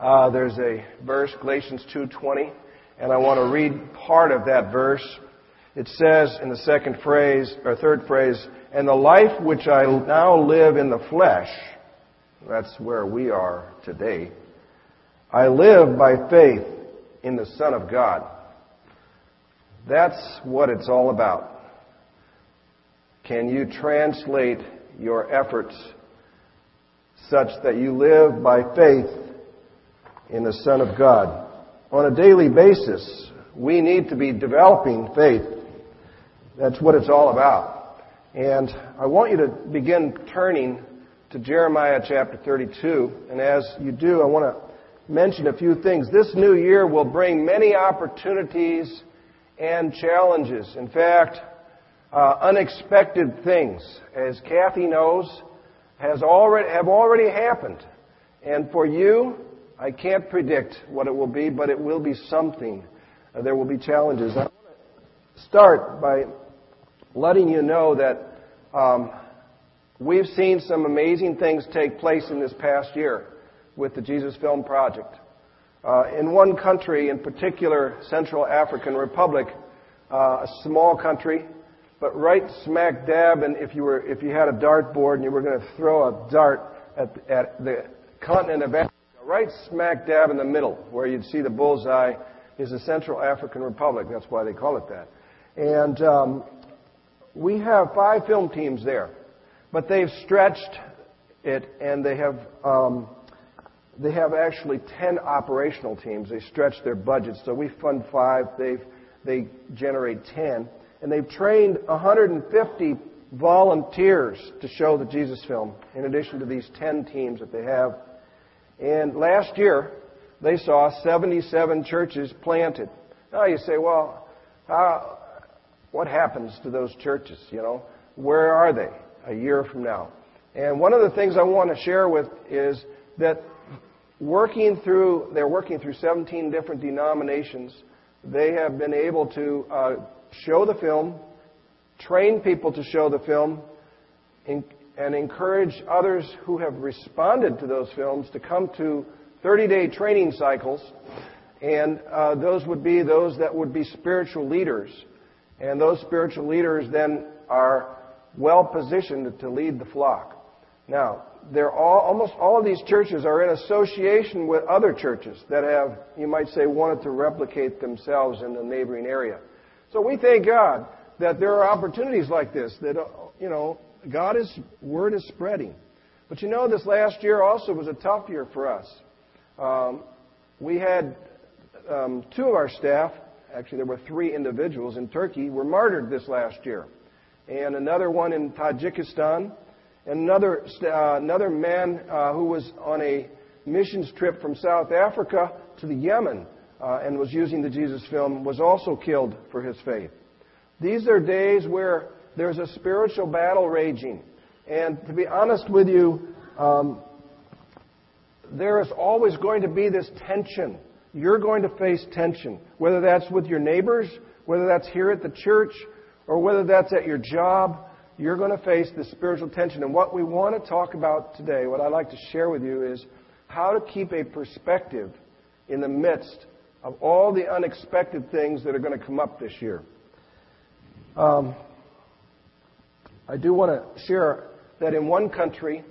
uh, there's a verse, Galatians 2.20, and I want to read part of that verse. It says in the second phrase, or third phrase, and the life which I now live in the flesh, that's where we are today, I live by faith in the Son of God. That's what it's all about. Can you translate your efforts such that you live by faith in the Son of God? On a daily basis, we need to be developing faith. That's what it's all about. And I want you to begin turning to Jeremiah chapter 32. And as you do, I want to mention a few things. This new year will bring many opportunities and challenges. In fact, uh, unexpected things, as Kathy knows, has already have already happened. And for you, I can't predict what it will be, but it will be something. Uh, there will be challenges. I want to start by letting you know that um, we've seen some amazing things take place in this past year with the Jesus Film Project. Uh, in one country, in particular, Central African Republic, uh, a small country, but right smack dab, and if you were, if you had a dart board and you were going to throw a dart at, at the continent of Africa, right smack dab in the middle, where you'd see the bullseye, is the Central African Republic. That's why they call it that. And um, we have five film teams there, but they've stretched it, and they have um, they have actually 10 operational teams. They stretch their budgets. So we fund five. They've, they generate 10. And they've trained 150 volunteers to show the Jesus film, in addition to these 10 teams that they have. And last year, they saw 77 churches planted. Now you say, well, what happens to those churches? You know, where are they a year from now? And one of the things I want to share with is that working through, they're working through 17 different denominations. They have been able to uh, show the film, train people to show the film, and encourage others who have responded to those films to come to 30 day training cycles. And uh, those would be those that would be spiritual leaders. And those spiritual leaders then are well positioned to lead the flock. Now, they're all, almost all of these churches are in association with other churches that have, you might say, wanted to replicate themselves in the neighboring area. So we thank God that there are opportunities like this that, uh, you know, God's word is spreading. But you know, this last year also was a tough year for us. Um, we had um, two of our staff, actually there were three individuals in Turkey, were martyred this last year. And another one in Tajikistan, and another, uh, another man uh, who was on a missions trip from South Africa to the Yemen uh, and was using the Jesus film was also killed for his faith. These are days where there's a spiritual battle raging. And to be honest with you, um, there is always going to be this tension. You're going to face tension, whether that's with your neighbors, whether that's here at the church, or whether that's at your job. You're going to face this spiritual tension. And what we want to talk about today, what I'd like to share with you, is how to keep a perspective in the midst of all the unexpected things that are going to come up this year. Um, I do want to share that in one country,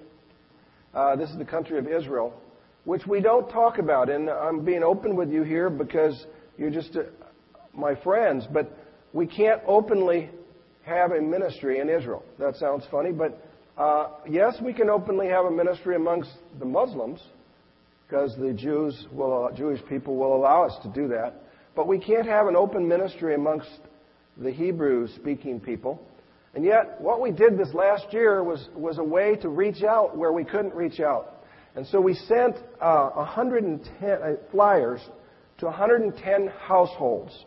uh, this is the country of Israel, which we don't talk about, and I'm being open with you here because you're just uh, my friends, but we can't openly have a ministry in Israel. That sounds funny, but uh, yes, we can openly have a ministry amongst the Muslims because the Jews will, Jewish people will allow us to do that. But we can't have an open ministry amongst the Hebrew speaking people. And yet, what we did this last year was, was a way to reach out where we couldn't reach out. And so we sent uh, 110 uh, flyers to 110 households.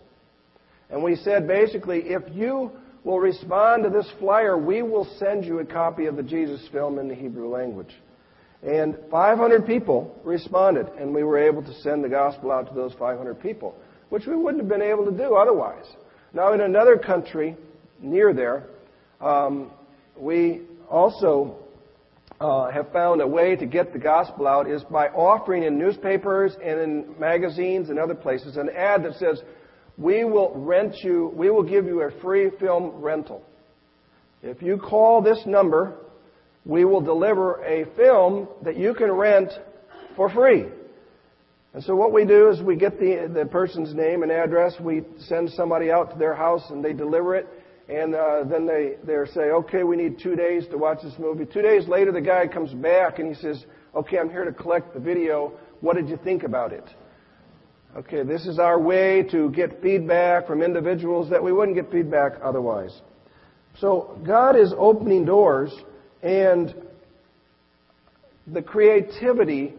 And we said basically, if you will respond to this flyer, we will send you a copy of the Jesus film in the Hebrew language. And 500 people responded, and we were able to send the gospel out to those 500 people, which we wouldn't have been able to do otherwise. Now, in another country near there, um, we also uh, have found a way to get the gospel out is by offering in newspapers and in magazines and other places an ad that says, "We will rent you. We will give you a free film rental. If you call this number, we will deliver a film that you can rent for free." And so what we do is we get the, the person's name and address, we send somebody out to their house and they deliver it, and uh, then they, they say, okay, we need two days to watch this movie. Two days later, the guy comes back and he says, okay, I'm here to collect the video. What did you think about it? Okay, this is our way to get feedback from individuals that we wouldn't get feedback otherwise. So God is opening doors and the creativity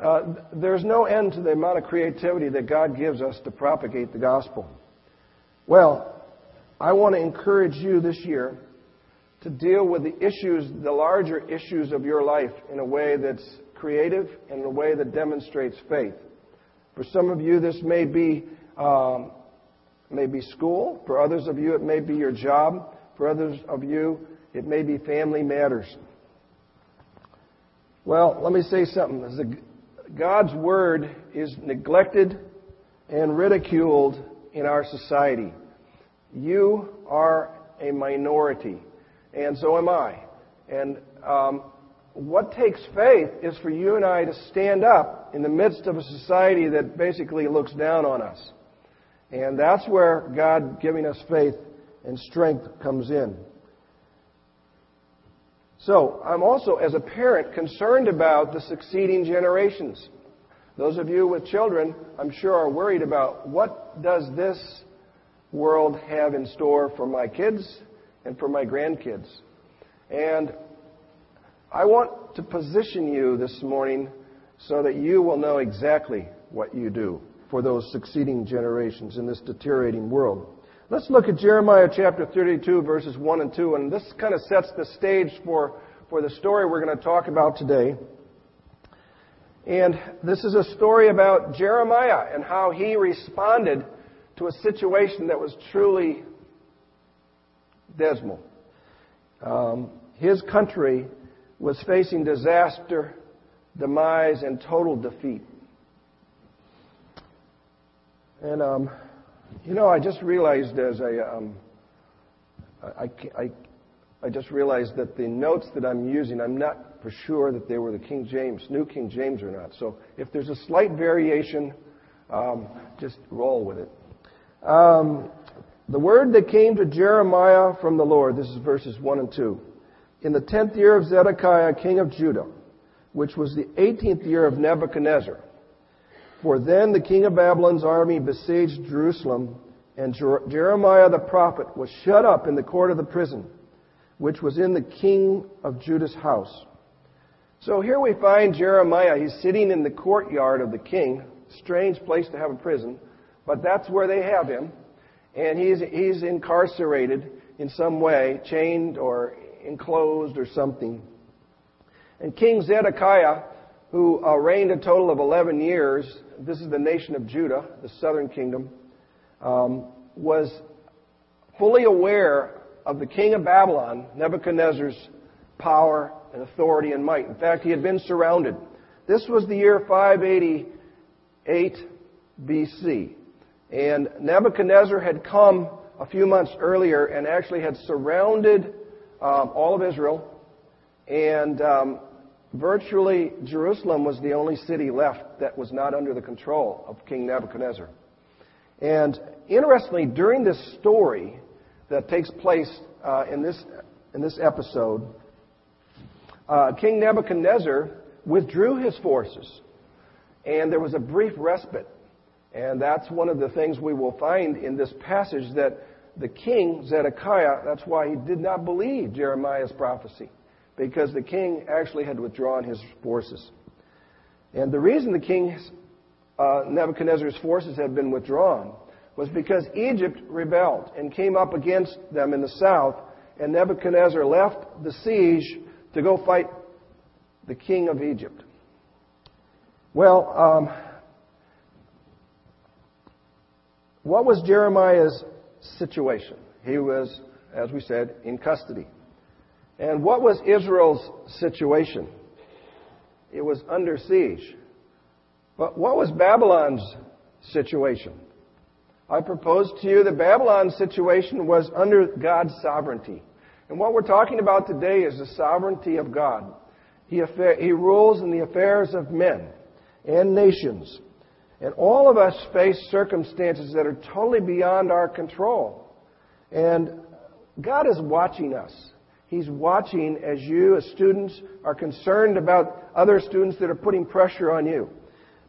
uh, there's no end to the amount of creativity that God gives us to propagate the gospel. Well, I want to encourage you this year to deal with the issues, the larger issues of your life in a way that's creative and in a way that demonstrates faith. For some of you, this may be um, may be school. For others of you, it may be your job. For others of you, it may be family matters. Well, let me say something. God's Word is neglected and ridiculed in our society. You are a minority, and so am I. And um, what takes faith is for you and I to stand up in the midst of a society that basically looks down on us. And that's where God giving us faith and strength comes in. So, I'm also, as a parent, concerned about the succeeding generations. Those of you with children, I'm sure, are worried about what does this world have in store for my kids and for my grandkids. And I want to position you this morning so that you will know exactly what you do for those succeeding generations in this deteriorating world. Let's look at Jeremiah chapter 32, verses 1 and 2, and this kind of sets the stage for, for the story we're going to talk about today. And this is a story about Jeremiah and how he responded to a situation that was truly dismal. Um, his country was facing disaster, demise, and total defeat. And um, you know, I just realized as I, um, I, I, I just realized that the notes that I'm using, I'm not for sure that they were the King James, New King James or not. So if there's a slight variation, um, just roll with it. Um, the word that came to Jeremiah from the Lord, this is verses 1 and 2. In the tenth year of Zedekiah, king of Judah, which was the eighteenth year of Nebuchadnezzar, for then the king of Babylon's army besieged Jerusalem, and Jeremiah the prophet was shut up in the court of the prison, which was in the king of Judah's house. So here we find Jeremiah. He's sitting in the courtyard of the king. Strange place to have a prison, but that's where they have him. And he's, he's incarcerated in some way, chained or enclosed or something. And King Zedekiah who uh, reigned a total of 11 years, this is the nation of Judah, the southern kingdom, um, was fully aware of the king of Babylon, Nebuchadnezzar's power and authority and might. In fact, he had been surrounded. This was the year 588 BC. And Nebuchadnezzar had come a few months earlier and actually had surrounded um, all of Israel. And um, virtually Jerusalem was the only city left that was not under the control of King Nebuchadnezzar. And interestingly, during this story that takes place uh, in this in this episode, uh, King Nebuchadnezzar withdrew his forces, and there was a brief respite. And that's one of the things we will find in this passage that the king Zedekiah, that's why he did not believe Jeremiah's prophecy because the king actually had withdrawn his forces. And the reason the king uh, Nebuchadnezzar's forces had been withdrawn was because Egypt rebelled and came up against them in the south, and Nebuchadnezzar left the siege to go fight the king of Egypt. Well, um, what was Jeremiah's situation? He was, as we said, in custody. And what was Israel's situation? It was under siege. But what was Babylon's situation? I propose to you that Babylon's situation was under God's sovereignty. And what we're talking about today is the sovereignty of God. He, he rules in the affairs of men and nations. And all of us face circumstances that are totally beyond our control. And God is watching us. He's watching as you, as students, are concerned about other students that are putting pressure on you.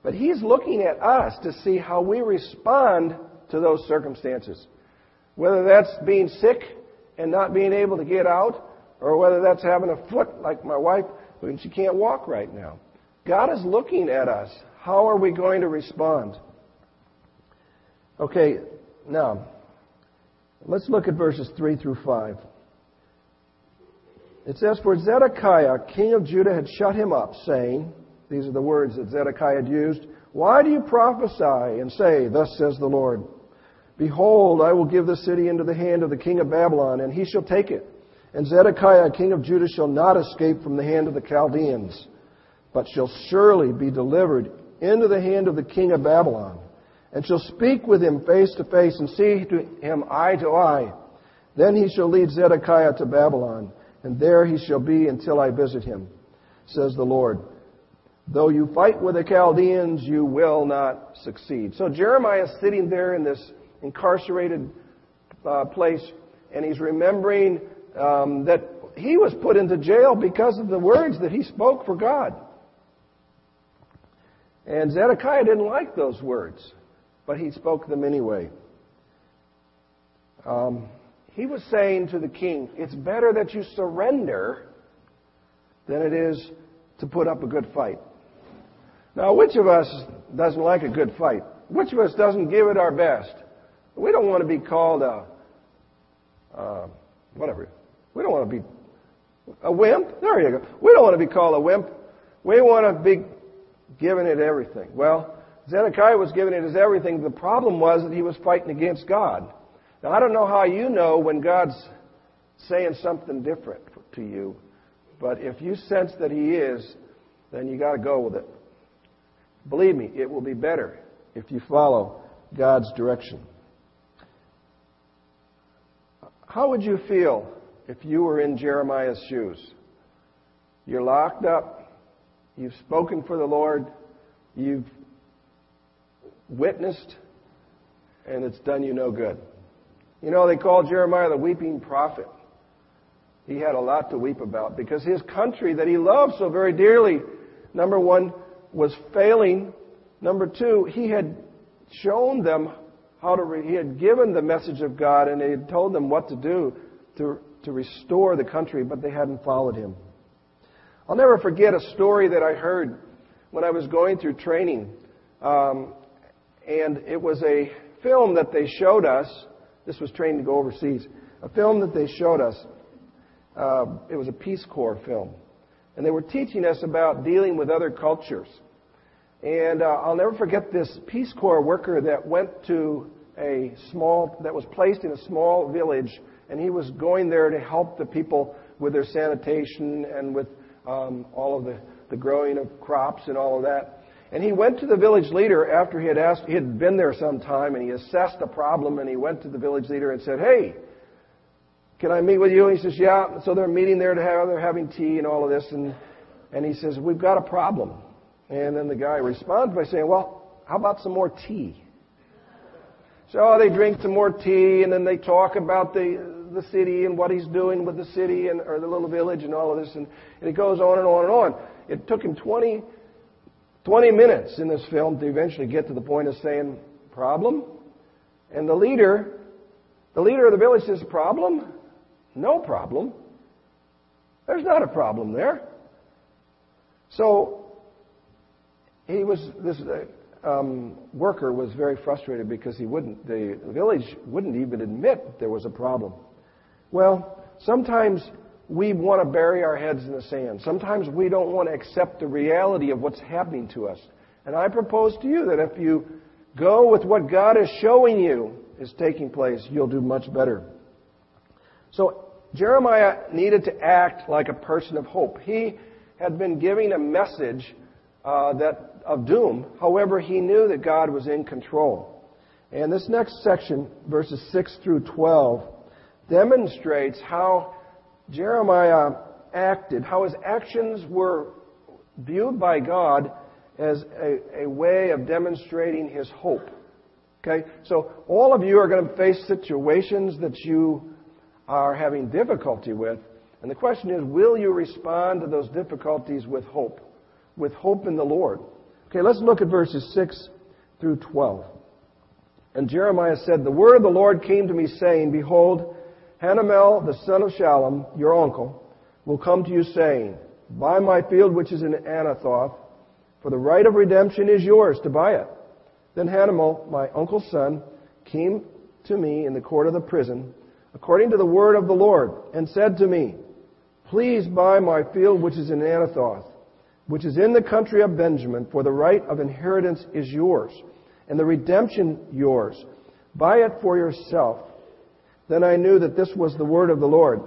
But He's looking at us to see how we respond to those circumstances. Whether that's being sick and not being able to get out, or whether that's having a foot like my wife when she can't walk right now. God is looking at us. How are we going to respond? Okay, now, let's look at verses 3 through 5. It says, For Zedekiah, king of Judah, had shut him up, saying, These are the words that Zedekiah had used, Why do you prophesy and say, Thus says the Lord? Behold, I will give the city into the hand of the king of Babylon, and he shall take it. And Zedekiah, king of Judah, shall not escape from the hand of the Chaldeans, but shall surely be delivered into the hand of the king of Babylon, and shall speak with him face to face, and see to him eye to eye. Then he shall lead Zedekiah to Babylon, and there he shall be until I visit him, says the Lord. Though you fight with the Chaldeans, you will not succeed. So Jeremiah is sitting there in this incarcerated uh, place, and he's remembering um, that he was put into jail because of the words that he spoke for God. And Zedekiah didn't like those words, but he spoke them anyway. Um, he was saying to the king, It's better that you surrender than it is to put up a good fight. Now, which of us doesn't like a good fight? Which of us doesn't give it our best? We don't want to be called a, whatever. We don't want to be a wimp. There you go. We don't want to be called a wimp. We want to be giving it everything. Well, Zedekiah was giving it his everything. The problem was that he was fighting against God. Now, I don't know how you know when God's saying something different to you, but if you sense that He is, then you got to go with it. Believe me, it will be better if you follow God's direction. How would you feel if you were in Jeremiah's shoes? You're locked up. You've spoken for the Lord. You've witnessed, and it's done you no good. You know, they called Jeremiah the weeping prophet. He had a lot to weep about because his country that he loved so very dearly, number one, was failing. Number two, he had shown them how to, re- he had given the message of God and he had told them what to do to, to restore the country, but they hadn't followed him. I'll never forget a story that I heard when I was going through training. Um, and it was a film that they showed us. This was training to go overseas. A film that they showed us. Uh, it was a Peace Corps film. And they were teaching us about dealing with other cultures. And uh, I'll never forget this Peace Corps worker that went to a small, that was placed in a small village, and he was going there to help the people with their sanitation and with um, all of the, the growing of crops and all of that. And he went to the village leader after he had asked, he had been there some time, and he assessed the problem, and he went to the village leader and said, Hey, can I meet with you? And he says, Yeah. So they're meeting there to have, they're having tea and all of this, and, and he says, We've got a problem. And then the guy responds by saying, Well, how about some more tea? So they drink some more tea, and then they talk about the the city and what he's doing with the city and or the little village and all of this, and, and it goes on and on and on. It took him 20, 20 minutes in this film to eventually get to the point of saying problem, and the leader, the leader of the village says problem, no problem. There's not a problem there. So he was this um, worker was very frustrated because he wouldn't the village wouldn't even admit there was a problem. Well, sometimes we want to bury our heads in the sand. Sometimes we don't want to accept the reality of what's happening to us. And I propose to you that if you go with what God is showing you is taking place, you'll do much better. So Jeremiah needed to act like a person of hope. He had been giving a message uh, that of doom. However, he knew that God was in control. And this next section, verses 6 through 12, demonstrates how Jeremiah acted, how his actions were viewed by God as a, a way of demonstrating his hope. Okay? So all of you are going to face situations that you are having difficulty with. And the question is, will you respond to those difficulties with hope? With hope in the Lord. Okay, let's look at verses 6 through 12. And Jeremiah said, The word of the Lord came to me saying, Behold, Hanamel, the son of Shallum, your uncle, will come to you saying, Buy my field which is in Anathoth, for the right of redemption is yours to buy it. Then Hanamel, my uncle's son, came to me in the court of the prison, according to the word of the Lord, and said to me, Please buy my field which is in Anathoth, which is in the country of Benjamin, for the right of inheritance is yours, and the redemption yours. Buy it for yourself. Then I knew that this was the word of the Lord.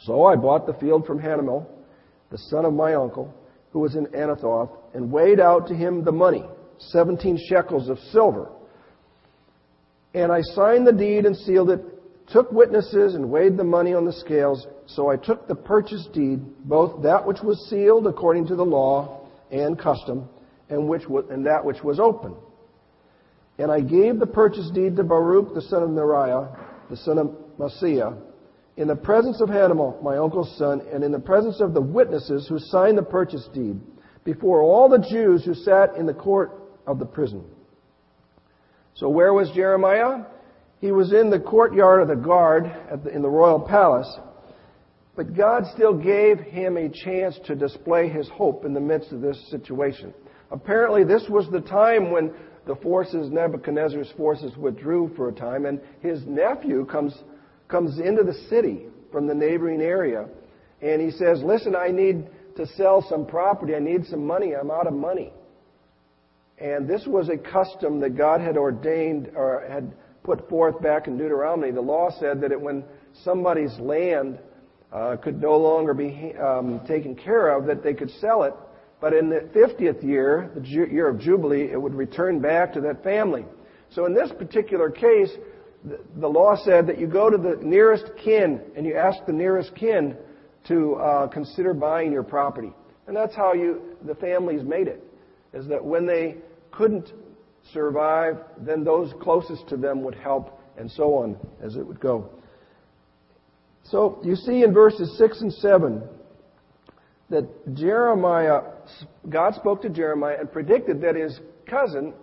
So I bought the field from Hanamel, the son of my uncle, who was in Anathoth, and weighed out to him the money, 17 shekels of silver. And I signed the deed and sealed it, took witnesses and weighed the money on the scales. So I took the purchase deed, both that which was sealed according to the law and custom, and, which was, and that which was open. And I gave the purchase deed to Baruch the son of Neriah, the son of Mahseiah, in the presence of Hanamel, my uncle's son, and in the presence of the witnesses who signed the purchase deed, before all the Jews who sat in the court of the prison. So where was Jeremiah? He was in the courtyard of the guard the, in the royal palace, but God still gave him a chance to display his hope in the midst of this situation. Apparently, this was the time when the forces, Nebuchadnezzar's forces, withdrew for a time, and his nephew comes, comes into the city from the neighboring area, and he says, Listen, I need to sell some property. I need some money. I'm out of money. And this was a custom that God had ordained or had put forth back in Deuteronomy. The law said that it, when somebody's land uh, could no longer be um, taken care of, that they could sell it but in the 50th year, the year of Jubilee, it would return back to that family. So in this particular case, the law said that you go to the nearest kin and you ask the nearest kin to uh, consider buying your property. And that's how you, the families made it. Is that when they couldn't survive, then those closest to them would help, and so on as it would go. So you see in verses 6 and 7 that Jeremiah, God spoke to Jeremiah and predicted that his cousin,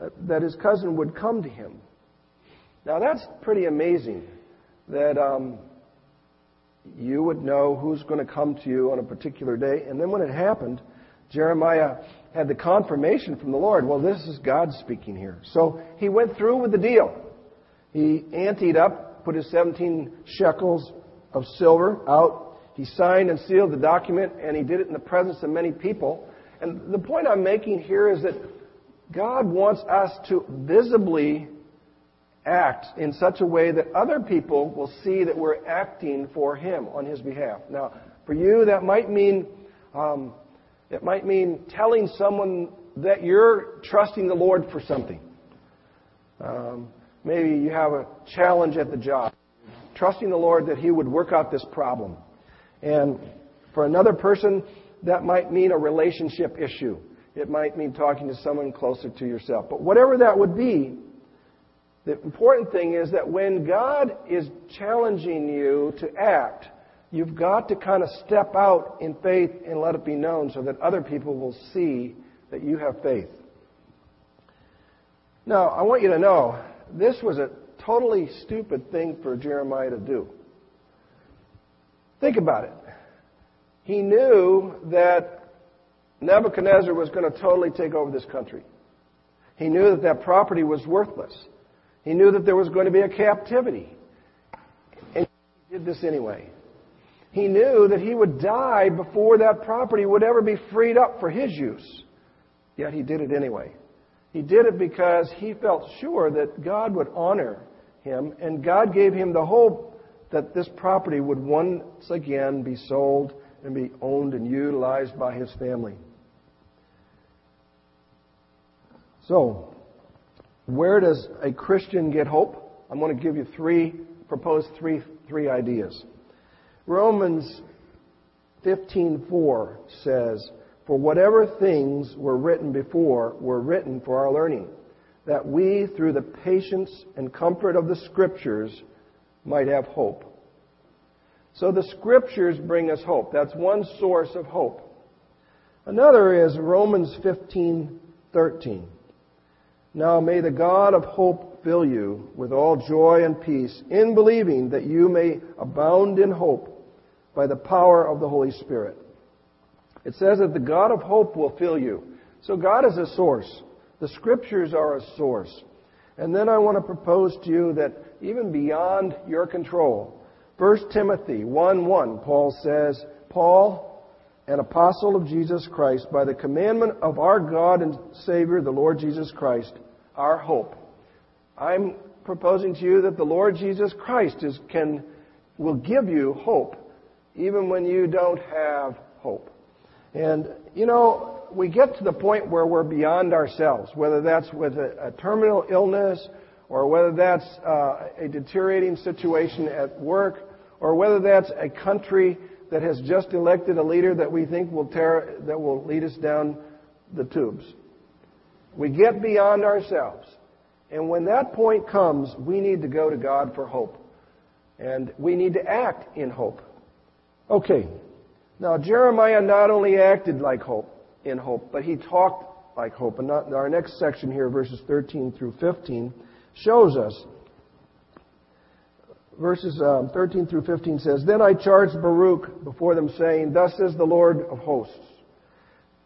uh, that his cousin would come to him. Now that's pretty amazing that um, you would know who's going to come to you on a particular day. And then when it happened, Jeremiah had the confirmation from the Lord. Well, this is God speaking here. So he went through with the deal. He anteed up, put his 17 shekels of silver out he signed and sealed the document, and he did it in the presence of many people. And the point I'm making here is that God wants us to visibly act in such a way that other people will see that we're acting for Him on His behalf. Now, for you, that might mean um, it might mean telling someone that you're trusting the Lord for something. Um, maybe you have a challenge at the job, trusting the Lord that He would work out this problem. And for another person, that might mean a relationship issue. It might mean talking to someone closer to yourself. But whatever that would be, the important thing is that when God is challenging you to act, you've got to kind of step out in faith and let it be known so that other people will see that you have faith. Now, I want you to know this was a totally stupid thing for Jeremiah to do. Think about it. He knew that Nebuchadnezzar was going to totally take over this country. He knew that that property was worthless. He knew that there was going to be a captivity. And he did this anyway. He knew that he would die before that property would ever be freed up for his use. Yet he did it anyway. He did it because he felt sure that God would honor him, and God gave him the hope that this property would once again be sold and be owned and utilized by his family. So, where does a Christian get hope? I'm going to give you three, propose three, three ideas. Romans 15:4 says, "For whatever things were written before were written for our learning, that we through the patience and comfort of the scriptures might have hope." So the scriptures bring us hope. That's one source of hope. Another is Romans 15:13. Now may the God of hope fill you with all joy and peace in believing that you may abound in hope by the power of the Holy Spirit. It says that the God of hope will fill you. So God is a source. The scriptures are a source. And then I want to propose to you that even beyond your control, 1 Timothy 1 1, Paul says, Paul, an apostle of Jesus Christ, by the commandment of our God and Savior, the Lord Jesus Christ, our hope. I'm proposing to you that the Lord Jesus Christ is, can, will give you hope even when you don't have hope. And, you know, we get to the point where we're beyond ourselves, whether that's with a, a terminal illness or whether that's uh, a deteriorating situation at work or whether that's a country that has just elected a leader that we think will tear, that will lead us down the tubes. We get beyond ourselves. And when that point comes, we need to go to God for hope. And we need to act in hope. Okay. Now, Jeremiah not only acted like hope, in hope, but he talked like hope. And our next section here, verses 13 through 15, shows us. Verses um, 13 through 15 says, Then I charged Baruch before them, saying, Thus says the Lord of hosts.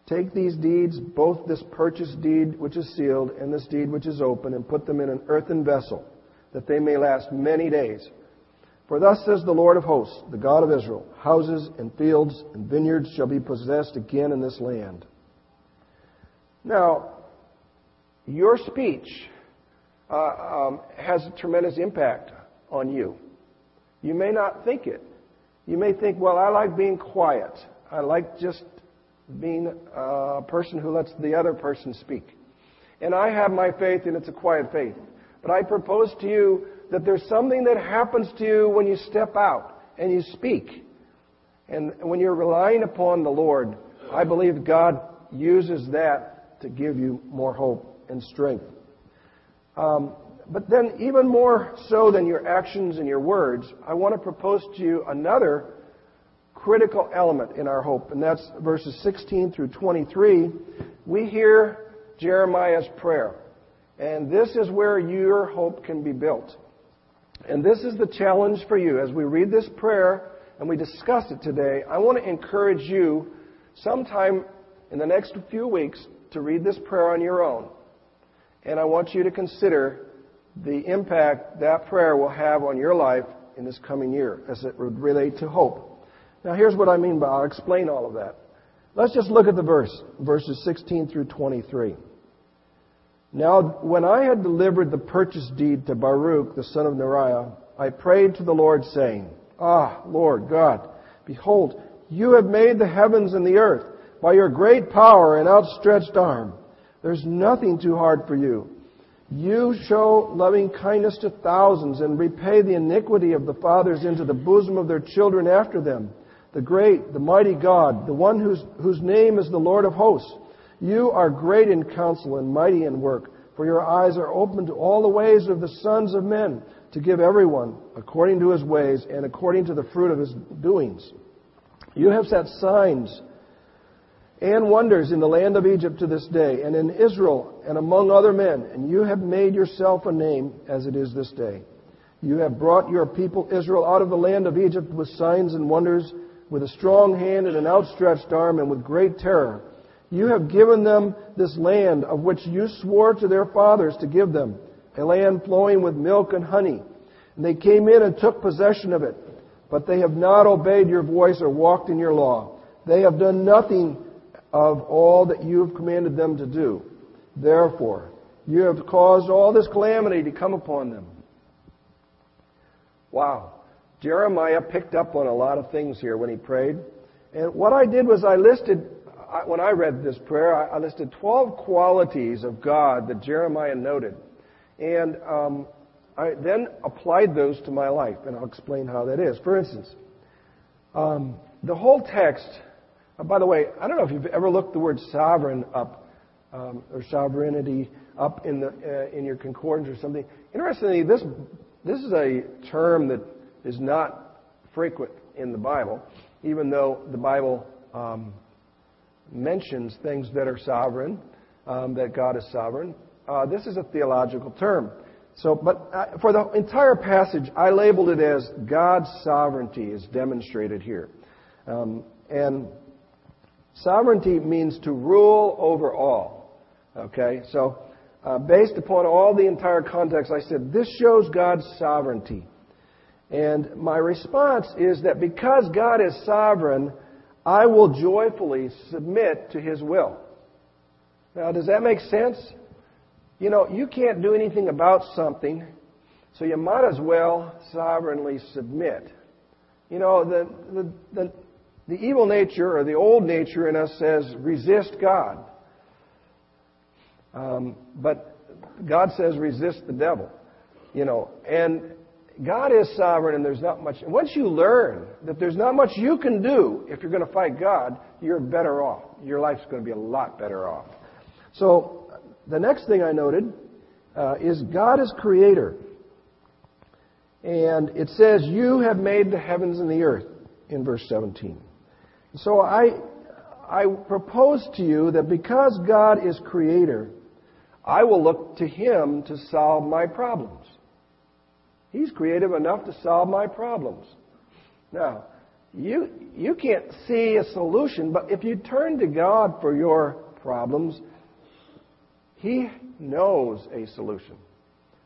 Take these deeds, both this purchase deed which is sealed and this deed which is open, and put them in an earthen vessel, that they may last many days. For thus says the Lord of hosts, the God of Israel houses and fields and vineyards shall be possessed again in this land. Now, your speech uh, um, has a tremendous impact on you. You may not think it. You may think, well, I like being quiet. I like just being a person who lets the other person speak. And I have my faith, and it's a quiet faith. But I propose to you that there's something that happens to you when you step out and you speak. And when you're relying upon the Lord, I believe God uses that to give you more hope and strength. Um, but then, even more so than your actions and your words, I want to propose to you another critical element in our hope, and that's verses 16 through 23. We hear Jeremiah's prayer, and this is where your hope can be built. And this is the challenge for you. As we read this prayer and we discuss it today, I want to encourage you sometime in the next few weeks to read this prayer on your own. And I want you to consider the impact that prayer will have on your life in this coming year as it would relate to hope. Now, here's what I mean by I'll explain all of that. Let's just look at the verse, verses 16 through 23. Now, when I had delivered the purchase deed to Baruch, the son of Neriah, I prayed to the Lord, saying, Ah, Lord God, behold, you have made the heavens and the earth by your great power and outstretched arm. There's nothing too hard for you. You show loving kindness to thousands and repay the iniquity of the fathers into the bosom of their children after them the great, the mighty God, the one whose, whose name is the Lord of hosts. You are great in counsel and mighty in work, for your eyes are open to all the ways of the sons of men, to give everyone according to his ways and according to the fruit of his doings. You have set signs and wonders in the land of Egypt to this day, and in Israel and among other men, and you have made yourself a name as it is this day. You have brought your people Israel out of the land of Egypt with signs and wonders with a strong hand and an outstretched arm and with great terror. You have given them this land of which you swore to their fathers to give them, a land flowing with milk and honey. And they came in and took possession of it. But they have not obeyed your voice or walked in your law. They have done nothing of all that you have commanded them to do. Therefore, you have caused all this calamity to come upon them. Wow. Jeremiah picked up on a lot of things here when he prayed. And what I did was I listed, when I read this prayer, I listed 12 qualities of God that Jeremiah noted. And um, I then applied those to my life, and I'll explain how that is. For instance, um, the whole text, uh, by the way, I don't know if you've ever looked the word sovereign up, um, or sovereignty up in, the, uh, in your concordance or something. Interestingly, this, this is a term that is not frequent in the Bible, even though the Bible um, mentions things that are sovereign, um, that God is sovereign. Uh, this is a theological term. So, but uh, for the entire passage, I labeled it as God's sovereignty is demonstrated here. Um, and sovereignty means to rule over all. Okay? So, uh, based upon all the entire context, I said, this shows God's sovereignty. And my response is that because God is sovereign, I will joyfully submit to His will. Now, does that make sense? You know, you can't do anything about something, so you might as well sovereignly submit. You know, the, the, the, the evil nature or the old nature in us says, resist God. Um, but God says, resist the devil. You know, and God is sovereign and there's not much. Once you learn that there's not much you can do if you're going to fight God, you're better off. Your life's going to be a lot better off. So, the next thing I noted uh, is God is creator. And it says, You have made the heavens and the earth in verse 17. So I, I propose to you that because God is creator, I will look to Him to solve my problems. He's creative enough to solve my problems. Now, you, you can't see a solution, but if you turn to God for your problems, He knows a solution.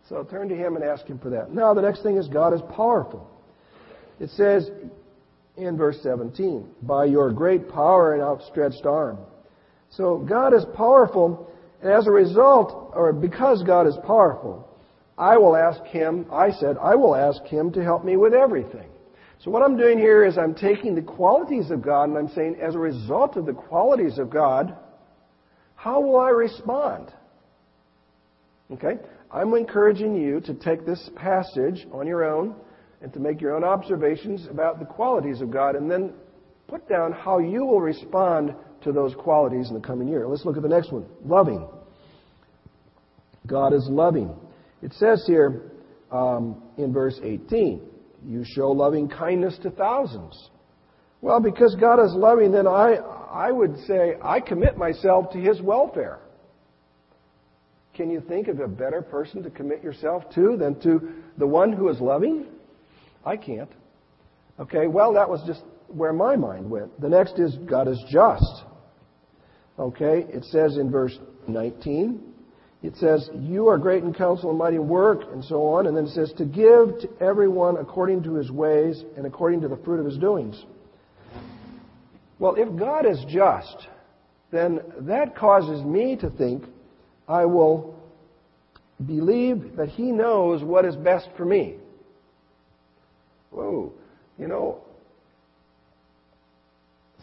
So turn to Him and ask Him for that. Now, the next thing is God is powerful. It says in verse 17, by your great power and outstretched arm. So God is powerful, and as a result, or because God is powerful, I will ask Him, I said, I will ask Him to help me with everything. So what I'm doing here is I'm taking the qualities of God and I'm saying, as a result of the qualities of God, how will I respond? Okay? I'm encouraging you to take this passage on your own and to make your own observations about the qualities of God and then put down how you will respond to those qualities in the coming year. Let's look at the next one. Loving. God is loving. It says here um, in verse 18, you show loving kindness to thousands. Well, because God is loving, then I, I would say I commit myself to His welfare. Can you think of a better person to commit yourself to than to the one who is loving? I can't. Okay, well, that was just where my mind went. The next is God is just. Okay, it says in verse 19, it says, You are great in counsel and mighty work, and so on. And then it says, To give to everyone according to his ways and according to the fruit of his doings. Well, if God is just, then that causes me to think I will believe that He knows what is best for me. Whoa, you know,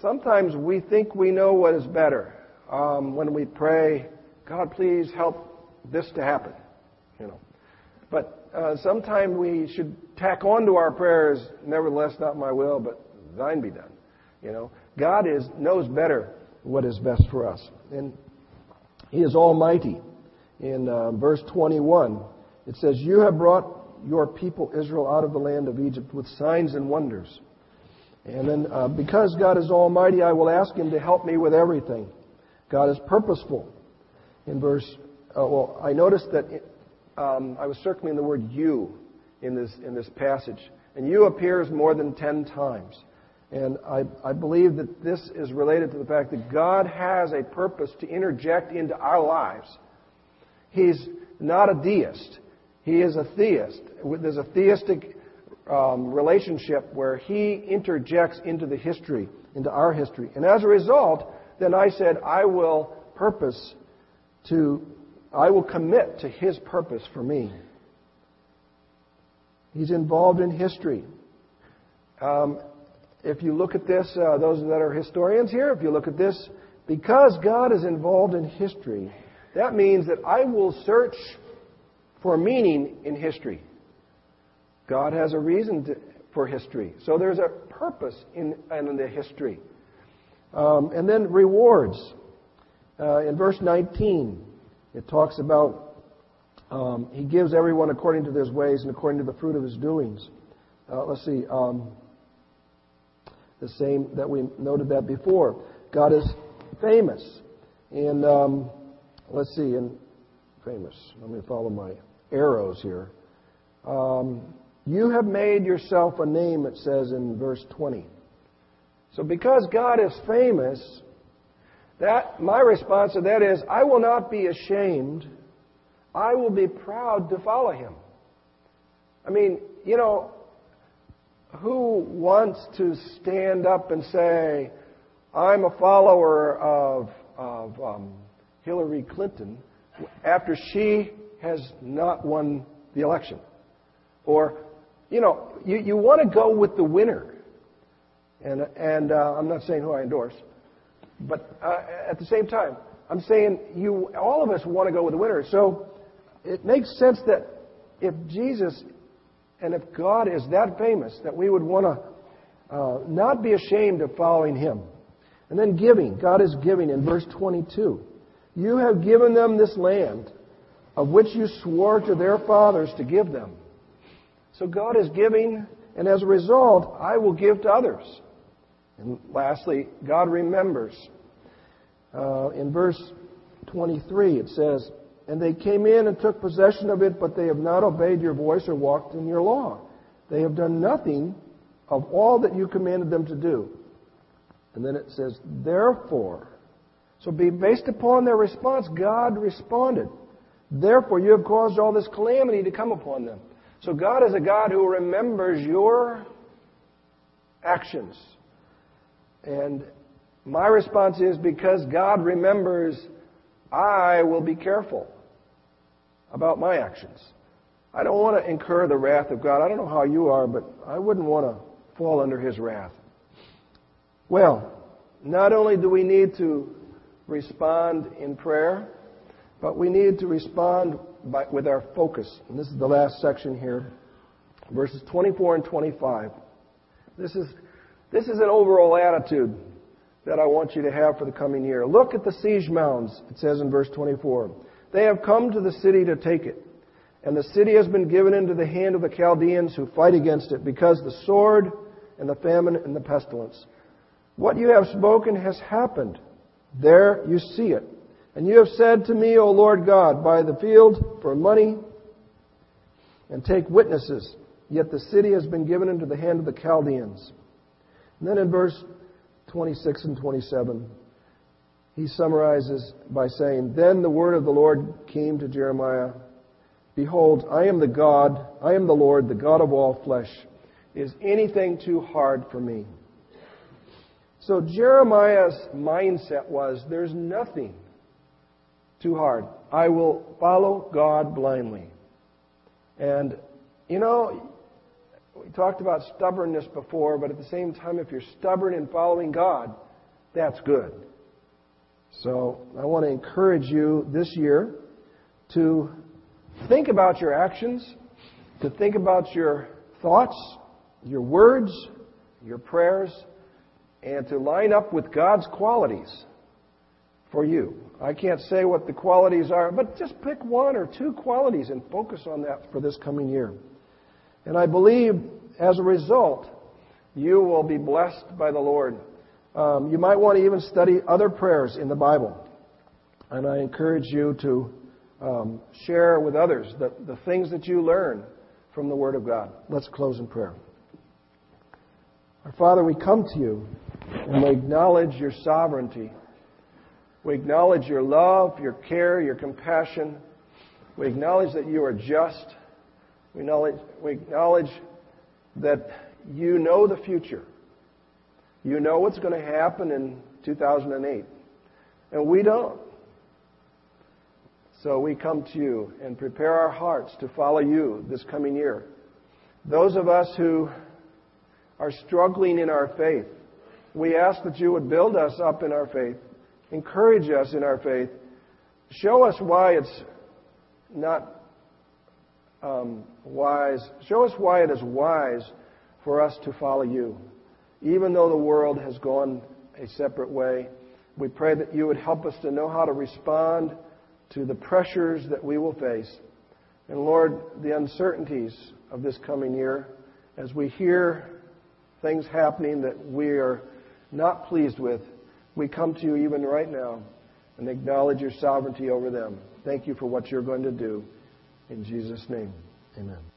sometimes we think we know what is better um, when we pray, God, please help this to happen. You know, but uh, sometimes we should tack on to our prayers, nevertheless, not my will, but thine be done. You know, God is knows better what is best for us, and He is Almighty. In uh, verse 21, it says, "You have brought your people Israel out of the land of Egypt with signs and wonders." And then, uh, because God is Almighty, I will ask Him to help me with everything. God is purposeful. In verse uh, well, I noticed that it, um, I was circling the word you in this, in this passage. And you appears more than ten times. And I, I believe that this is related to the fact that God has a purpose to interject into our lives. He's not a deist. He is a theist. There's a theistic um, relationship where He interjects into the history, into our history. And as a result, then I said, I will purpose to I will commit to His purpose for me. He's involved in history. Um, if you look at this, uh, those that are historians here, if you look at this, because God is involved in history, that means that I will search for meaning in history. God has a reason to, for history. So there's a purpose in, in the history. Um, and then rewards. Uh, in verse 19, it talks about um, He gives everyone according to his ways and according to the fruit of his doings. Uh, let's see. Um, the same that we noted that before. God is famous. And um, let's see, and famous. Let me follow my arrows here. Um, you have made yourself a name, it says in verse 20. So because God is famous, that my response to that is, I will not be ashamed. I will be proud to follow him. I mean, you know, who wants to stand up and say, I'm a follower of, of um, Hillary Clinton after she has not won the election? Or, you know, you, you want to go with the winner. And, and uh, I'm not saying who I endorse, but uh, at the same time, I'm saying you, all of us want to go with the winner. So it makes sense that if Jesus and if God is that famous, that we would want to uh, not be ashamed of following Him. And then giving. God is giving in verse 22. You have given them this land of which you swore to their fathers to give them. So God is giving, and as a result, I will give to others. And lastly, God remembers. Uh, in verse 23, it says, And they came in and took possession of it, but they have not obeyed your voice or walked in your law. They have done nothing of all that you commanded them to do. And then it says, Therefore, so based upon their response, God responded. Therefore, you have caused all this calamity to come upon them. So God is a God who remembers your actions. And my response is because God remembers, I will be careful about my actions. I don't want to incur the wrath of God. I don't know how you are, but I wouldn't want to fall under his wrath. Well, not only do we need to respond in prayer, but we need to respond by, with our focus. And this is the last section here, verses 24 and 25. This is, this is an overall attitude that I want you to have for the coming year. Look at the siege mounds, it says in verse 24. They have come to the city to take it. And the city has been given into the hand of the Chaldeans who fight against it because the sword and the famine and the pestilence. What you have spoken has happened. There you see it. And you have said to me, O Lord God, buy the field for money and take witnesses. Yet the city has been given into the hand of the Chaldeans. And then in verse 26 and 27, he summarizes by saying, Then the word of the Lord came to Jeremiah Behold, I am the God, I am the Lord, the God of all flesh. Is anything too hard for me? So Jeremiah's mindset was there's nothing too hard. I will follow God blindly. And, you know, we talked about stubbornness before, but at the same time, if you're stubborn in following God, that's good. So I want to encourage you this year to think about your actions, to think about your thoughts, your words, your prayers, and to line up with God's qualities for you. I can't say what the qualities are, but just pick one or two qualities and focus on that for this coming year. And I believe as a result, you will be blessed by the Lord. Um, you might want to even study other prayers in the Bible. And I encourage you to um, share with others the, the things that you learn from the Word of God. Let's close in prayer. Our Father, we come to you and we acknowledge your sovereignty. We acknowledge your love, your care, your compassion. We acknowledge that you are just. We acknowledge, we acknowledge that you know the future. You know what's going to happen in 2008. And we don't. So we come to you and prepare our hearts to follow you this coming year. Those of us who are struggling in our faith. We ask that you would build us up in our faith, encourage us in our faith, show us why it's not um, wise, show us why it is wise for us to follow you. Even though the world has gone a separate way, we pray that you would help us to know how to respond to the pressures that we will face. And Lord, the uncertainties of this coming year, as we hear things happening that we are not pleased with, we come to you even right now and acknowledge your sovereignty over them. Thank you for what you're going to do. In Jesus' name, amen.